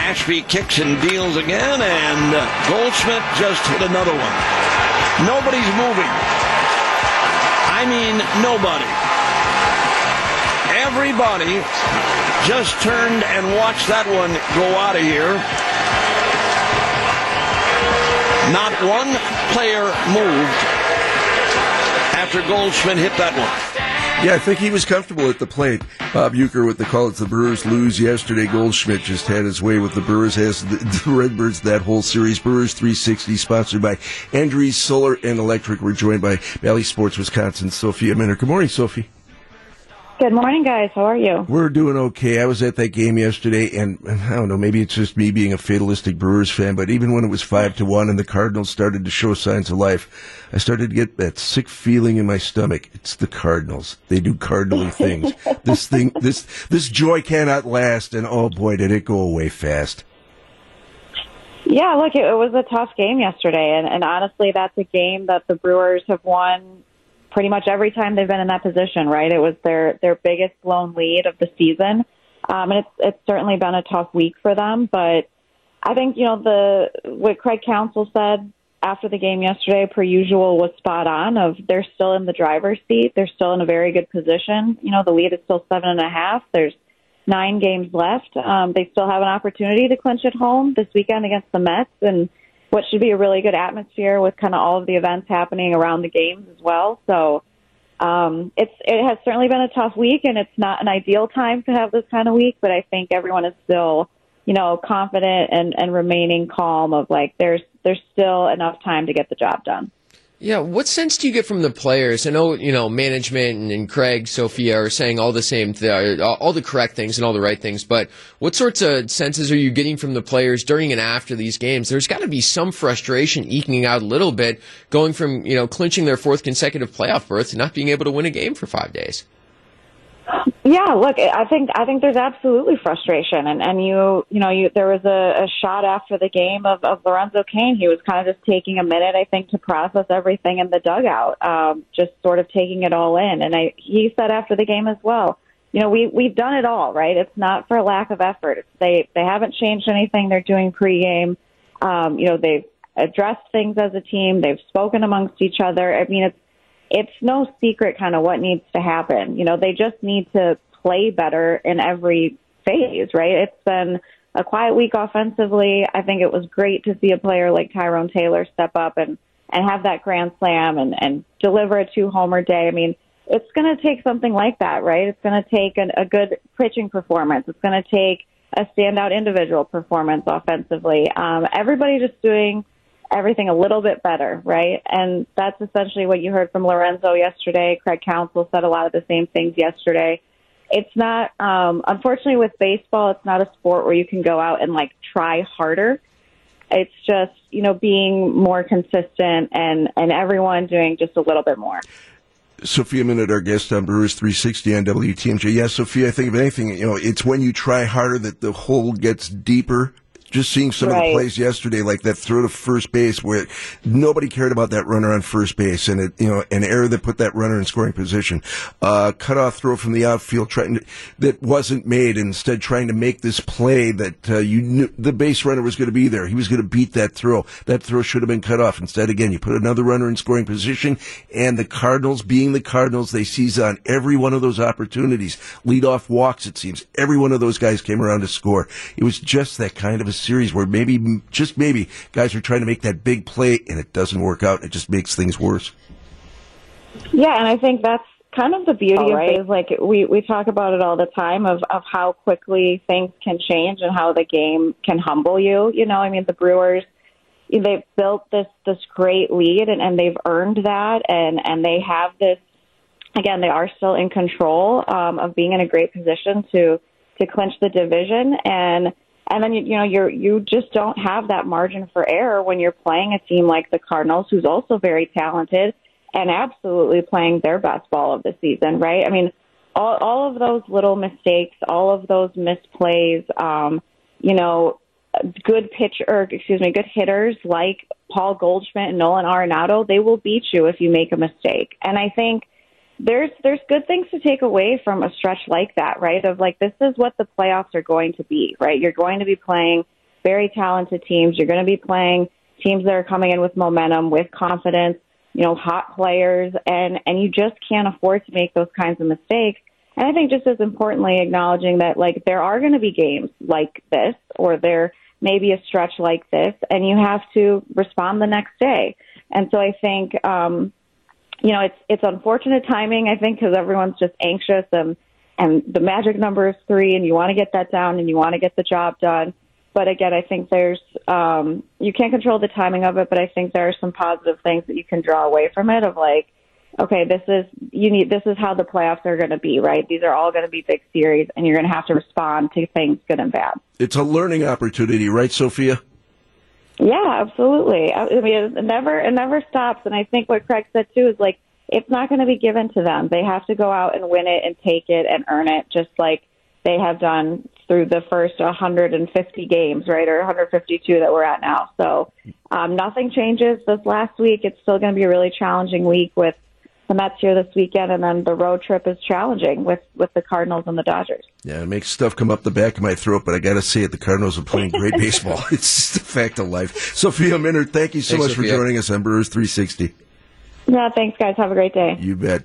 Ashby kicks and deals again, and Goldschmidt just hit another one. Nobody's moving. I mean, nobody. Everybody just turned and watched that one go out of here. Not one player moved after Goldschmidt hit that one. Yeah, I think he was comfortable at the plate. Bob Uecker with the call. It's the Brewers lose yesterday. Goldschmidt just had his way with the Brewers as the, the Redbirds that whole series. Brewers 360 sponsored by Andrews Solar and Electric. We're joined by Bally Sports Wisconsin, Sophia Minnaert. Good morning, Sophie. Good morning, guys. How are you? We're doing okay. I was at that game yesterday, and I don't know, maybe it's just me being a fatalistic Brewers fan, but even when it was five to one and the Cardinals started to show signs of life, I started to get that sick feeling in my stomach. It's the Cardinals. They do cardinally things. this thing, this this joy cannot last, and oh boy, did it go away fast. Yeah, look, it, it was a tough game yesterday, and, and honestly, that's a game that the Brewers have won pretty much every time they've been in that position, right? It was their their biggest blown lead of the season, um, and it's it's certainly been a tough week for them. But I think you know the what Craig Counsell said after the game yesterday, per usual, was spot on. Of they're still in the driver's seat, they're still in a very good position. You know, the lead is still seven and a half. There's nine games left. Um, they still have an opportunity to clinch at home this weekend against the Mets, and what should be a really good atmosphere with kind of all of the events happening around the games as well. So um, it's it has certainly been a tough week, and it's not an ideal time to have this kind of week. But I think everyone is still, you know, confident and and remaining calm. Of like, there's there's still enough time to get the job done. Yeah, what sense do you get from the players? I know you know management and, and Craig, Sophia are saying all the same, th- uh, all the correct things and all the right things. But what sorts of senses are you getting from the players during and after these games? There's got to be some frustration eking out a little bit, going from you know clinching their fourth consecutive playoff berth to not being able to win a game for five days. Yeah, look, I think I think there's absolutely frustration, and and you you know you there was a, a shot after the game of of Lorenzo Cain. He was kind of just taking a minute, I think, to process everything in the dugout, um, just sort of taking it all in. And I he said after the game as well, you know, we we've done it all, right? It's not for lack of effort. They they haven't changed anything. They're doing pregame. Um, you know, they've addressed things as a team. They've spoken amongst each other. I mean, it's it's no secret kind of what needs to happen. You know, they just need to play better in every phase, right? It's been a quiet week offensively. I think it was great to see a player like Tyrone Taylor step up and, and have that grand slam and, and deliver a two homer day. I mean, it's going to take something like that, right? It's going to take an, a good pitching performance. It's going to take a standout individual performance offensively. Um, everybody just doing everything a little bit better, right? And that's essentially what you heard from Lorenzo yesterday. Craig Counsell said a lot of the same things yesterday. It's not, um, unfortunately, with baseball, it's not a sport where you can go out and like try harder. It's just, you know, being more consistent and, and everyone doing just a little bit more. Sophia Minnaert, our guest on Brewers 360 on WTMJ. Yeah, Sophia, I think of anything, you know, it's when you try harder that the hole gets deeper just seeing some right. of the plays yesterday, like that throw to first base where nobody cared about that runner on first base, and it, you know, an error that put that runner in scoring position, uh, cut off throw from the outfield trying to, that wasn't made, instead trying to make this play that uh, you knew the base runner was going to be there. He was going to beat that throw. That throw should have been cut off. Instead, again, you put another runner in scoring position, and the Cardinals, being the Cardinals, they seize on every one of those opportunities. Lead off walks, it seems. Every one of those guys came around to score. It was just that kind of a series where maybe, just maybe, guys are trying to make that big play and it doesn't work out. It just makes things worse. Yeah, and I think that's kind of the beauty right. of it. Is like we we talk about it all the time of of how quickly things can change and how the game can humble you. You know, I mean, the Brewers they've built this this great lead and, and they've earned that and and they have this again they are still in control um, of being in a great position to to clinch the division and and then you, you know you're you just don't have that margin for error when you're playing a team like the Cardinals, who's also very talented and absolutely playing their best ball of the season, right? I mean, all all of those little mistakes, all of those misplays, um, you know, good pitch or excuse me, good hitters like Paul Goldschmidt and Nolan Arenado, they will beat you if you make a mistake. And I think there's there's good things to take away from a stretch like that, right? Of like this is what the playoffs are going to be, right? You're going to be playing very talented teams. You're going to be playing teams that are coming in with momentum, with confidence, you know, hot players, and and you just can't afford to make those kinds of mistakes. And I think just as importantly, acknowledging that like there are going to be games like this, or there may be a stretch like this, and you have to respond the next day. And so I think, um, you know, it's it's unfortunate timing. I think because everyone's just anxious and and the magic number is three, and you want to get that down, and you want to get the job done. But again, I think there's um, you can't control the timing of it, but I think there are some positive things that you can draw away from it. Of like, okay, this is you need this is how the playoffs are going to be, right? These are all going to be big series, and you're going to have to respond to things good and bad. It's a learning opportunity, right, Sophia? Yeah, absolutely. I mean, it never it never stops, and I think what Craig said too is like it's not going to be given to them. They have to go out and win it and take it and earn it, just like they have done through the first 150 games, right, or 152 that we're at now. So um, nothing changes this last week. It's still going to be a really challenging week with the Mets here this weekend, and then the road trip is challenging with with the Cardinals and the Dodgers. Yeah, it makes stuff come up the back of my throat, but I got to say it: the Cardinals are playing great baseball. It's just a fact of life. Sophia Minnaert, thank you so Thanks, much Sophia. for joining us on Brewers 360. Yeah, thanks, guys. Have a great day. You bet.